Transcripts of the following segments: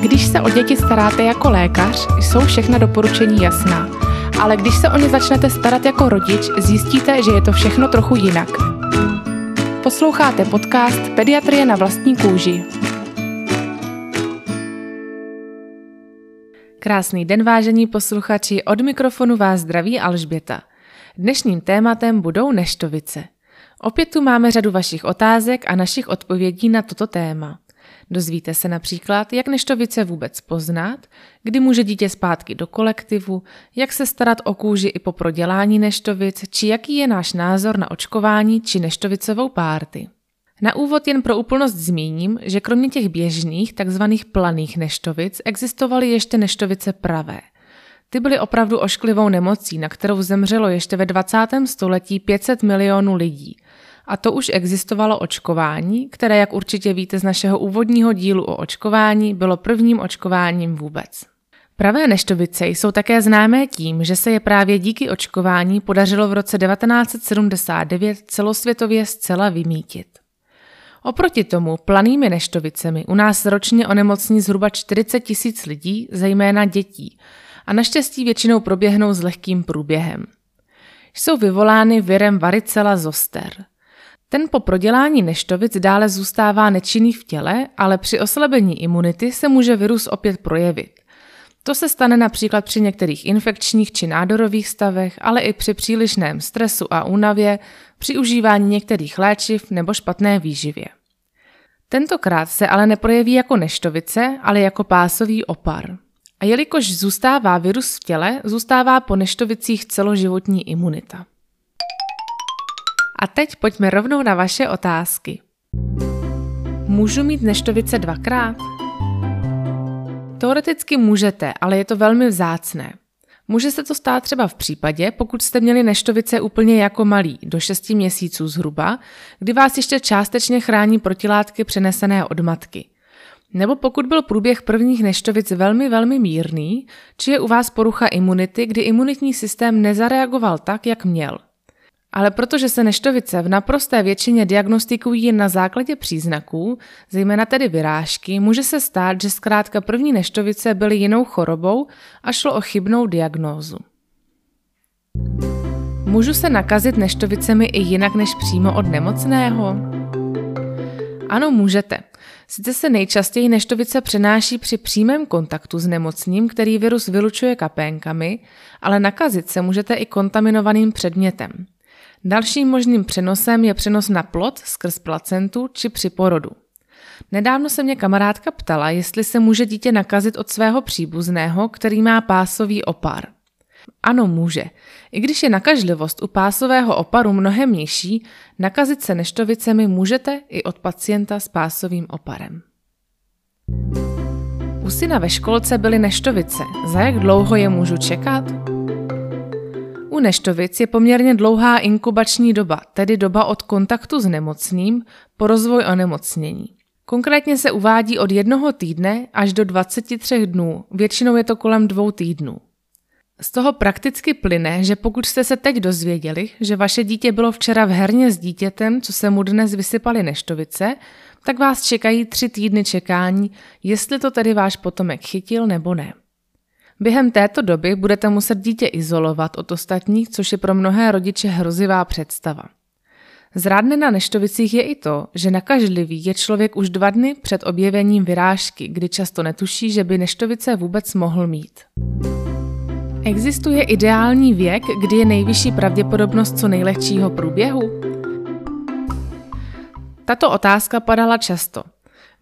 Když se o děti staráte jako lékař, jsou všechna doporučení jasná. Ale když se o ně začnete starat jako rodič, zjistíte, že je to všechno trochu jinak. Posloucháte podcast Pediatrie na vlastní kůži. Krásný den, vážení posluchači, od mikrofonu vás zdraví Alžběta. Dnešním tématem budou neštovice. Opět tu máme řadu vašich otázek a našich odpovědí na toto téma. Dozvíte se například, jak neštovice vůbec poznat, kdy může dítě zpátky do kolektivu, jak se starat o kůži i po prodělání neštovic, či jaký je náš názor na očkování či neštovicovou párty. Na úvod jen pro úplnost zmíním, že kromě těch běžných, takzvaných planých neštovic, existovaly ještě neštovice pravé. Ty byly opravdu ošklivou nemocí, na kterou zemřelo ještě ve 20. století 500 milionů lidí – a to už existovalo očkování, které, jak určitě víte z našeho úvodního dílu o očkování, bylo prvním očkováním vůbec. Pravé neštovice jsou také známé tím, že se je právě díky očkování podařilo v roce 1979 celosvětově zcela vymítit. Oproti tomu planými neštovicemi u nás ročně onemocní zhruba 40 tisíc lidí, zejména dětí, a naštěstí většinou proběhnou s lehkým průběhem. Jsou vyvolány virem varicela zoster – ten po prodělání neštovic dále zůstává nečinný v těle, ale při oslabení imunity se může virus opět projevit. To se stane například při některých infekčních či nádorových stavech, ale i při přílišném stresu a únavě, při užívání některých léčiv nebo špatné výživě. Tentokrát se ale neprojeví jako neštovice, ale jako pásový opar. A jelikož zůstává virus v těle, zůstává po neštovicích celoživotní imunita. A teď pojďme rovnou na vaše otázky. Můžu mít neštovice dvakrát? Teoreticky můžete, ale je to velmi vzácné. Může se to stát třeba v případě, pokud jste měli neštovice úplně jako malí, do 6 měsíců zhruba, kdy vás ještě částečně chrání protilátky přenesené od matky. Nebo pokud byl průběh prvních neštovic velmi, velmi mírný, či je u vás porucha imunity, kdy imunitní systém nezareagoval tak, jak měl – ale protože se neštovice v naprosté většině diagnostikují jen na základě příznaků, zejména tedy vyrážky, může se stát, že zkrátka první neštovice byly jinou chorobou a šlo o chybnou diagnózu. Můžu se nakazit neštovicemi i jinak než přímo od nemocného? Ano, můžete. Sice se nejčastěji neštovice přenáší při přímém kontaktu s nemocným, který virus vylučuje kapénkami, ale nakazit se můžete i kontaminovaným předmětem – Dalším možným přenosem je přenos na plod skrz placentu či při porodu. Nedávno se mě kamarádka ptala, jestli se může dítě nakazit od svého příbuzného, který má pásový opar. Ano, může. I když je nakažlivost u pásového oparu mnohem nižší, nakazit se neštovicemi můžete i od pacienta s pásovým oparem. U syna ve školce byly neštovice. Za jak dlouho je můžu čekat? U neštovic je poměrně dlouhá inkubační doba, tedy doba od kontaktu s nemocným po rozvoj onemocnění. Konkrétně se uvádí od jednoho týdne až do 23 dnů, většinou je to kolem dvou týdnů. Z toho prakticky plyne, že pokud jste se teď dozvěděli, že vaše dítě bylo včera v herně s dítětem, co se mu dnes vysypaly neštovice, tak vás čekají tři týdny čekání, jestli to tedy váš potomek chytil nebo ne. Během této doby budete muset dítě izolovat od ostatních, což je pro mnohé rodiče hrozivá představa. Zrádné na neštovicích je i to, že nakažlivý je člověk už dva dny před objevením vyrážky, kdy často netuší, že by neštovice vůbec mohl mít. Existuje ideální věk, kdy je nejvyšší pravděpodobnost co nejlehčího průběhu? Tato otázka padala často.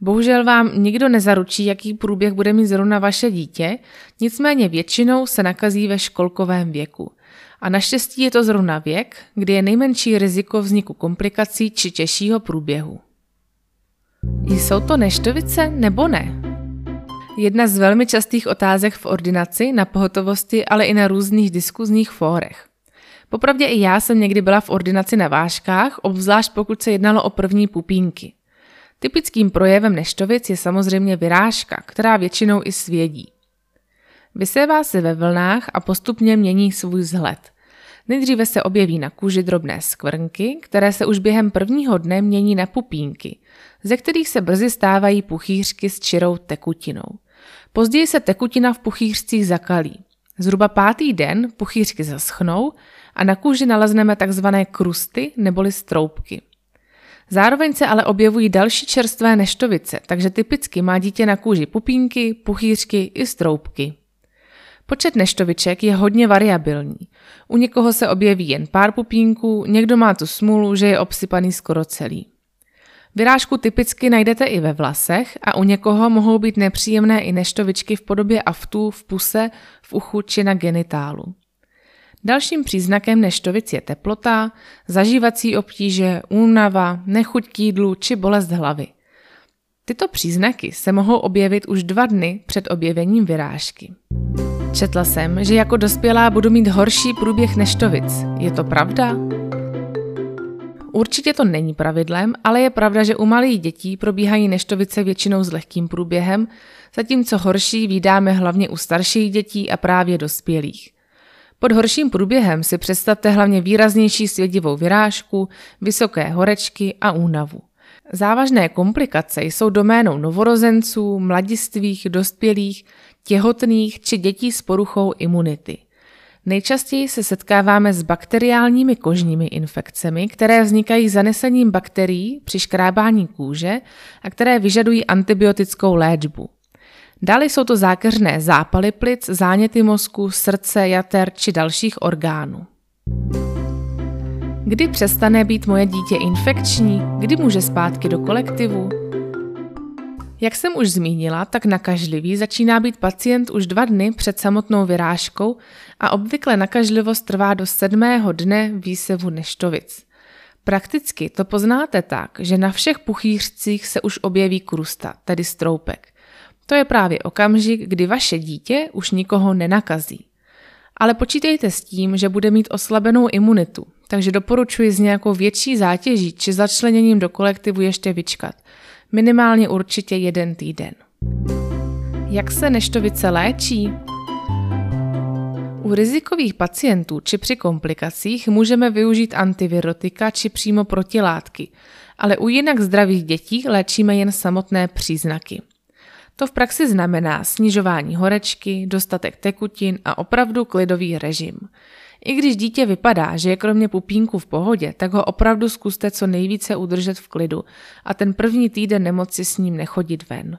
Bohužel vám nikdo nezaručí, jaký průběh bude mít zrovna vaše dítě, nicméně většinou se nakazí ve školkovém věku. A naštěstí je to zrovna věk, kdy je nejmenší riziko vzniku komplikací či těžšího průběhu. Jsou to neštovice nebo ne? Jedna z velmi častých otázek v ordinaci, na pohotovosti, ale i na různých diskuzních fórech. Popravdě i já jsem někdy byla v ordinaci na vážkách, obzvlášť pokud se jednalo o první pupínky. Typickým projevem neštovic je samozřejmě vyrážka, která většinou i svědí. Vysévá se ve vlnách a postupně mění svůj vzhled. Nejdříve se objeví na kůži drobné skvrnky, které se už během prvního dne mění na pupínky, ze kterých se brzy stávají puchýřky s čirou tekutinou. Později se tekutina v puchýřcích zakalí. Zhruba pátý den puchýřky zaschnou a na kůži nalezneme tzv. krusty neboli stroupky. Zároveň se ale objevují další čerstvé neštovice, takže typicky má dítě na kůži pupínky, puchýřky i stroupky. Počet neštoviček je hodně variabilní. U někoho se objeví jen pár pupínků, někdo má tu smůlu, že je obsypaný skoro celý. Vyrážku typicky najdete i ve vlasech a u někoho mohou být nepříjemné i neštovičky v podobě aftů v puse, v uchu či na genitálu. Dalším příznakem neštovic je teplota, zažívací obtíže, únava, nechuť k jídlu či bolest hlavy. Tyto příznaky se mohou objevit už dva dny před objevením vyrážky. Četla jsem, že jako dospělá budu mít horší průběh neštovic. Je to pravda? Určitě to není pravidlem, ale je pravda, že u malých dětí probíhají neštovice většinou s lehkým průběhem, zatímco horší vydáme hlavně u starších dětí a právě dospělých. Pod horším průběhem si představte hlavně výraznější svědivou vyrážku, vysoké horečky a únavu. Závažné komplikace jsou doménou novorozenců, mladistvých, dospělých, těhotných či dětí s poruchou imunity. Nejčastěji se setkáváme s bakteriálními kožními infekcemi, které vznikají zanesením bakterií při škrábání kůže a které vyžadují antibiotickou léčbu. Dále jsou to zákeřné zápaly plic, záněty mozku, srdce, jater či dalších orgánů. Kdy přestane být moje dítě infekční? Kdy může zpátky do kolektivu? Jak jsem už zmínila, tak nakažlivý začíná být pacient už dva dny před samotnou vyrážkou a obvykle nakažlivost trvá do sedmého dne výsevu neštovic. Prakticky to poznáte tak, že na všech puchýřcích se už objeví krusta, tedy stroupek. To je právě okamžik, kdy vaše dítě už nikoho nenakazí. Ale počítejte s tím, že bude mít oslabenou imunitu, takže doporučuji s nějakou větší zátěží či začleněním do kolektivu ještě vyčkat. Minimálně určitě jeden týden. Jak se neštovice léčí? U rizikových pacientů či při komplikacích můžeme využít antivirotika či přímo protilátky, ale u jinak zdravých dětí léčíme jen samotné příznaky. To v praxi znamená snižování horečky, dostatek tekutin a opravdu klidový režim. I když dítě vypadá, že je kromě pupínku v pohodě, tak ho opravdu zkuste co nejvíce udržet v klidu a ten první týden nemoci s ním nechodit ven.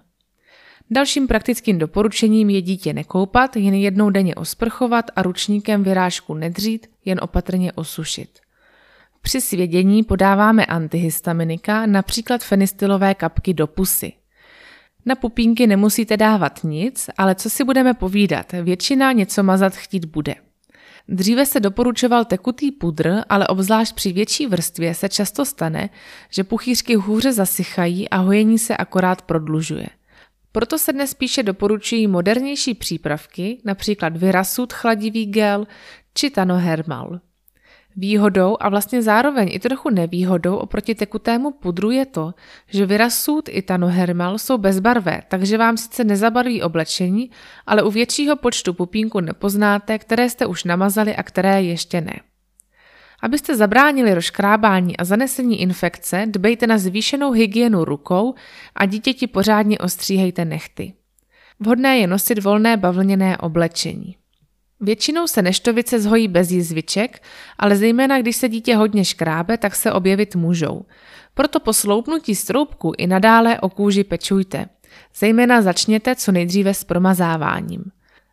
Dalším praktickým doporučením je dítě nekoupat, jen jednou denně osprchovat a ručníkem vyrážku nedřít, jen opatrně osušit. Při svědění podáváme antihistaminika, například fenistylové kapky do pusy. Na pupínky nemusíte dávat nic, ale co si budeme povídat, většina něco mazat chtít bude. Dříve se doporučoval tekutý pudr, ale obzvlášť při větší vrstvě se často stane, že puchýřky hůře zasychají a hojení se akorát prodlužuje. Proto se dnes spíše doporučují modernější přípravky, například Virasud chladivý gel či Tanohermal. Výhodou a vlastně zároveň i trochu nevýhodou oproti tekutému pudru je to, že Virasud i Tanohermal jsou bezbarvé, takže vám sice nezabarví oblečení, ale u většího počtu pupínku nepoznáte, které jste už namazali a které ještě ne. Abyste zabránili rozkrábání a zanesení infekce, dbejte na zvýšenou hygienu rukou a dítěti pořádně ostříhejte nechty. Vhodné je nosit volné bavlněné oblečení. Většinou se neštovice zhojí bez jizviček, ale zejména když se dítě hodně škrábe, tak se objevit můžou. Proto po sloupnutí stroupku i nadále o kůži pečujte. Zejména začněte co nejdříve s promazáváním.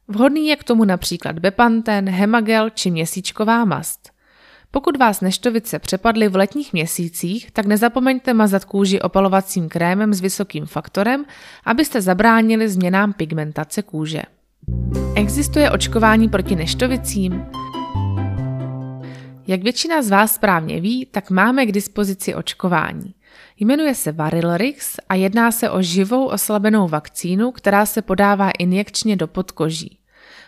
Vhodný je k tomu například Bepanten, Hemagel či měsíčková mast. Pokud vás neštovice přepadly v letních měsících, tak nezapomeňte mazat kůži opalovacím krémem s vysokým faktorem, abyste zabránili změnám pigmentace kůže. Existuje očkování proti neštovicím? Jak většina z vás správně ví, tak máme k dispozici očkování. Jmenuje se Varilrix a jedná se o živou oslabenou vakcínu, která se podává injekčně do podkoží.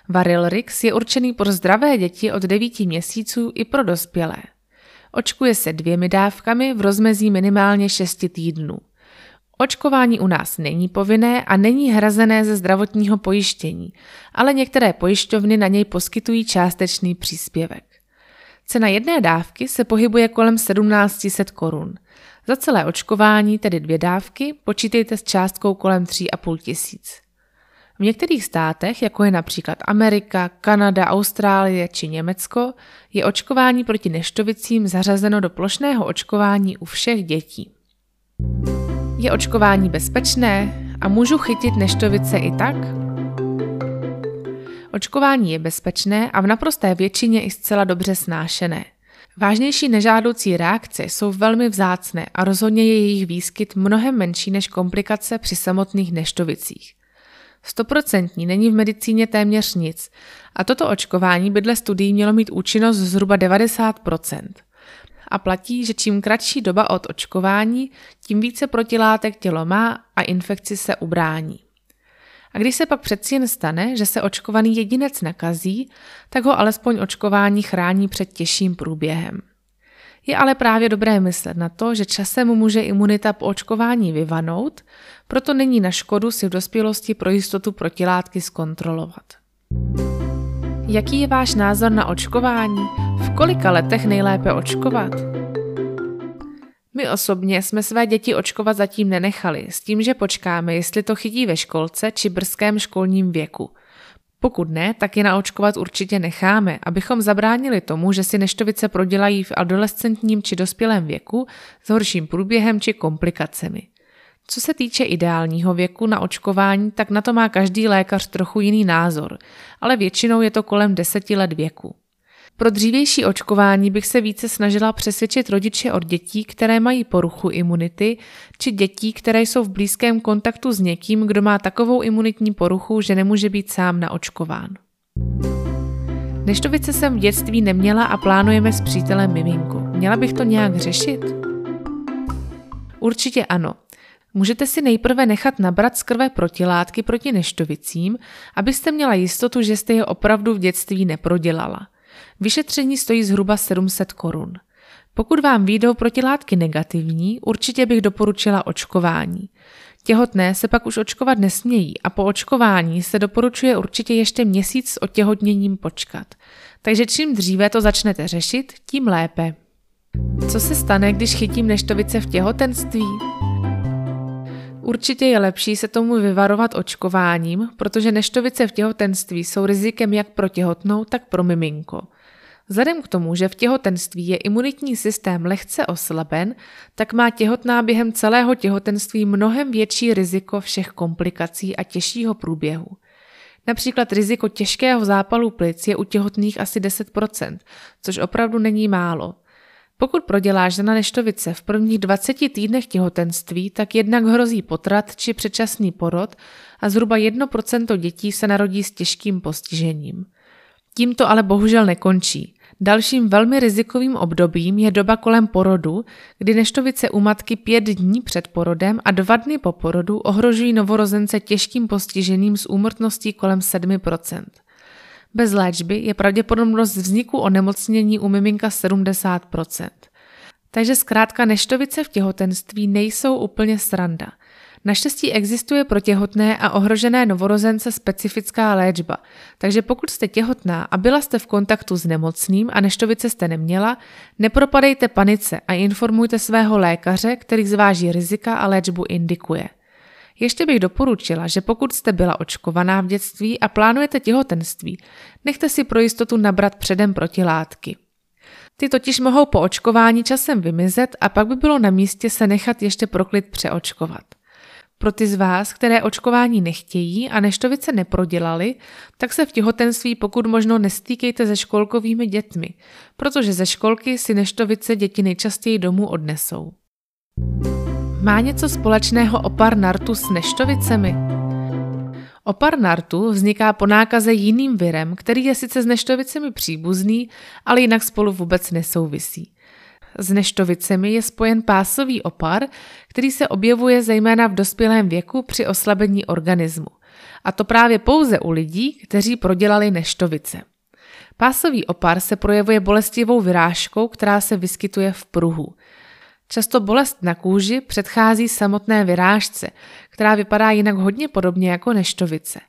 Varilrix je určený pro zdravé děti od 9 měsíců i pro dospělé. Očkuje se dvěmi dávkami v rozmezí minimálně 6 týdnů. Očkování u nás není povinné a není hrazené ze zdravotního pojištění, ale některé pojišťovny na něj poskytují částečný příspěvek. Cena jedné dávky se pohybuje kolem 1700 korun. Za celé očkování, tedy dvě dávky, počítejte s částkou kolem 3,5 tisíc. V některých státech, jako je například Amerika, Kanada, Austrálie či Německo, je očkování proti neštovicím zařazeno do plošného očkování u všech dětí. Je očkování bezpečné a můžu chytit neštovice i tak? Očkování je bezpečné a v naprosté většině i zcela dobře snášené. Vážnější nežádoucí reakce jsou velmi vzácné a rozhodně je jejich výskyt mnohem menší než komplikace při samotných neštovicích. Stoprocentní není v medicíně téměř nic a toto očkování by dle studií mělo mít účinnost zhruba 90%. A platí, že čím kratší doba od očkování, tím více protilátek tělo má a infekci se ubrání. A když se pak přeci jen stane, že se očkovaný jedinec nakazí, tak ho alespoň očkování chrání před těžším průběhem. Je ale právě dobré myslet na to, že časem může imunita po očkování vyvanout, proto není na škodu si v dospělosti pro jistotu protilátky zkontrolovat. Jaký je váš názor na očkování? Kolika letech nejlépe očkovat? My osobně jsme své děti očkovat zatím nenechali, s tím, že počkáme, jestli to chytí ve školce či brzkém školním věku. Pokud ne, tak je naočkovat určitě necháme, abychom zabránili tomu, že si neštovice prodělají v adolescentním či dospělém věku s horším průběhem či komplikacemi. Co se týče ideálního věku na očkování, tak na to má každý lékař trochu jiný názor, ale většinou je to kolem deseti let věku. Pro dřívější očkování bych se více snažila přesvědčit rodiče od dětí, které mají poruchu imunity, či dětí, které jsou v blízkém kontaktu s někým, kdo má takovou imunitní poruchu, že nemůže být sám naočkován. Neštovice jsem v dětství neměla a plánujeme s přítelem miminku. Měla bych to nějak řešit? Určitě ano. Můžete si nejprve nechat nabrat z krve protilátky proti neštovicím, abyste měla jistotu, že jste je opravdu v dětství neprodělala. Vyšetření stojí zhruba 700 korun. Pokud vám výjdou protilátky negativní, určitě bych doporučila očkování. Těhotné se pak už očkovat nesmějí a po očkování se doporučuje určitě ještě měsíc s otěhotněním počkat. Takže čím dříve to začnete řešit, tím lépe. Co se stane, když chytím neštovice v těhotenství? Určitě je lepší se tomu vyvarovat očkováním, protože neštovice v těhotenství jsou rizikem jak pro těhotnou, tak pro miminko. Vzhledem k tomu, že v těhotenství je imunitní systém lehce oslaben, tak má těhotná během celého těhotenství mnohem větší riziko všech komplikací a těžšího průběhu. Například riziko těžkého zápalu plic je u těhotných asi 10%, což opravdu není málo. Pokud proděláš žena neštovice v prvních 20 týdnech těhotenství, tak jednak hrozí potrat či předčasný porod a zhruba 1% dětí se narodí s těžkým postižením. Tím to ale bohužel nekončí. Dalším velmi rizikovým obdobím je doba kolem porodu, kdy neštovice u matky pět dní před porodem a dva dny po porodu ohrožují novorozence těžkým postižením s úmrtností kolem 7%. Bez léčby je pravděpodobnost vzniku onemocnění u miminka 70%. Takže zkrátka neštovice v těhotenství nejsou úplně sranda. Naštěstí existuje pro těhotné a ohrožené novorozence specifická léčba, takže pokud jste těhotná a byla jste v kontaktu s nemocným a neštovice jste neměla, nepropadejte panice a informujte svého lékaře, který zváží rizika a léčbu indikuje. Ještě bych doporučila, že pokud jste byla očkovaná v dětství a plánujete těhotenství, nechte si pro jistotu nabrat předem protilátky. Ty totiž mohou po očkování časem vymizet a pak by bylo na místě se nechat ještě proklid přeočkovat. Pro ty z vás, které očkování nechtějí a neštovice neprodělali, tak se v těhotenství pokud možno nestýkejte se školkovými dětmi, protože ze školky si neštovice děti nejčastěji domů odnesou. Má něco společného opar nartu s neštovicemi? Opar nartu vzniká po nákaze jiným virem, který je sice s neštovicemi příbuzný, ale jinak spolu vůbec nesouvisí. S neštovicemi je spojen pásový opar, který se objevuje zejména v dospělém věku při oslabení organismu. A to právě pouze u lidí, kteří prodělali neštovice. Pásový opar se projevuje bolestivou vyrážkou, která se vyskytuje v pruhu. Často bolest na kůži předchází samotné vyrážce, která vypadá jinak hodně podobně jako neštovice.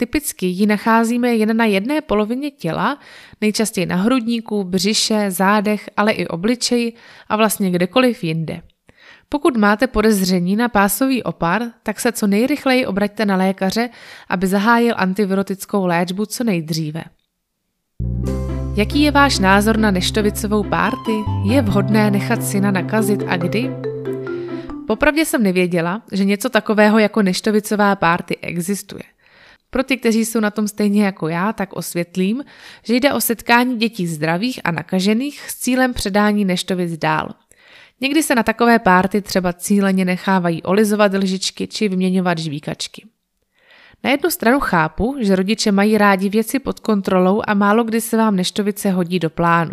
Typicky ji nacházíme jen na jedné polovině těla, nejčastěji na hrudníku, břiše, zádech, ale i obličeji a vlastně kdekoliv jinde. Pokud máte podezření na pásový opar, tak se co nejrychleji obraťte na lékaře, aby zahájil antivirotickou léčbu co nejdříve. Jaký je váš názor na neštovicovou párty? Je vhodné nechat syna nakazit a kdy? Popravdě jsem nevěděla, že něco takového jako neštovicová párty existuje. Pro ty, kteří jsou na tom stejně jako já, tak osvětlím, že jde o setkání dětí zdravých a nakažených s cílem předání neštovic dál. Někdy se na takové párty třeba cíleně nechávají olizovat lžičky či vyměňovat žvíkačky. Na jednu stranu chápu, že rodiče mají rádi věci pod kontrolou a málo kdy se vám neštovice hodí do plánu,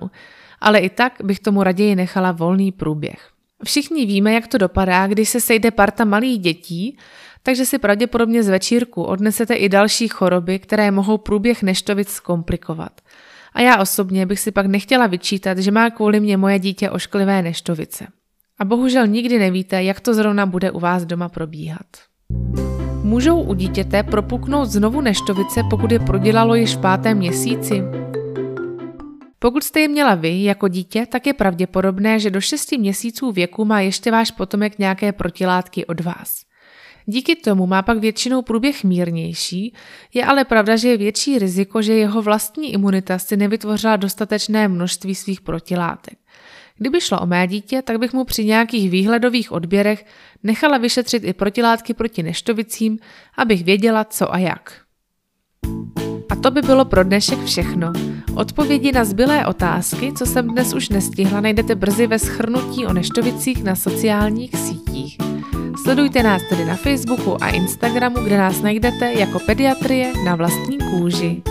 ale i tak bych tomu raději nechala volný průběh. Všichni víme, jak to dopadá, když se sejde parta malých dětí, takže si pravděpodobně z večírku odnesete i další choroby, které mohou průběh neštovic zkomplikovat. A já osobně bych si pak nechtěla vyčítat, že má kvůli mě moje dítě ošklivé neštovice. A bohužel nikdy nevíte, jak to zrovna bude u vás doma probíhat. Můžou u dítěte propuknout znovu neštovice, pokud je prodělalo již v pátém měsíci? Pokud jste je měla vy jako dítě, tak je pravděpodobné, že do 6 měsíců věku má ještě váš potomek nějaké protilátky od vás. Díky tomu má pak většinou průběh mírnější, je ale pravda, že je větší riziko, že jeho vlastní imunita si nevytvořila dostatečné množství svých protilátek. Kdyby šlo o mé dítě, tak bych mu při nějakých výhledových odběrech nechala vyšetřit i protilátky proti neštovicím, abych věděla, co a jak. A to by bylo pro dnešek všechno. Odpovědi na zbylé otázky, co jsem dnes už nestihla, najdete brzy ve schrnutí o neštovicích na sociálních sítích. Sledujte nás tedy na Facebooku a Instagramu, kde nás najdete jako pediatrie na vlastní kůži.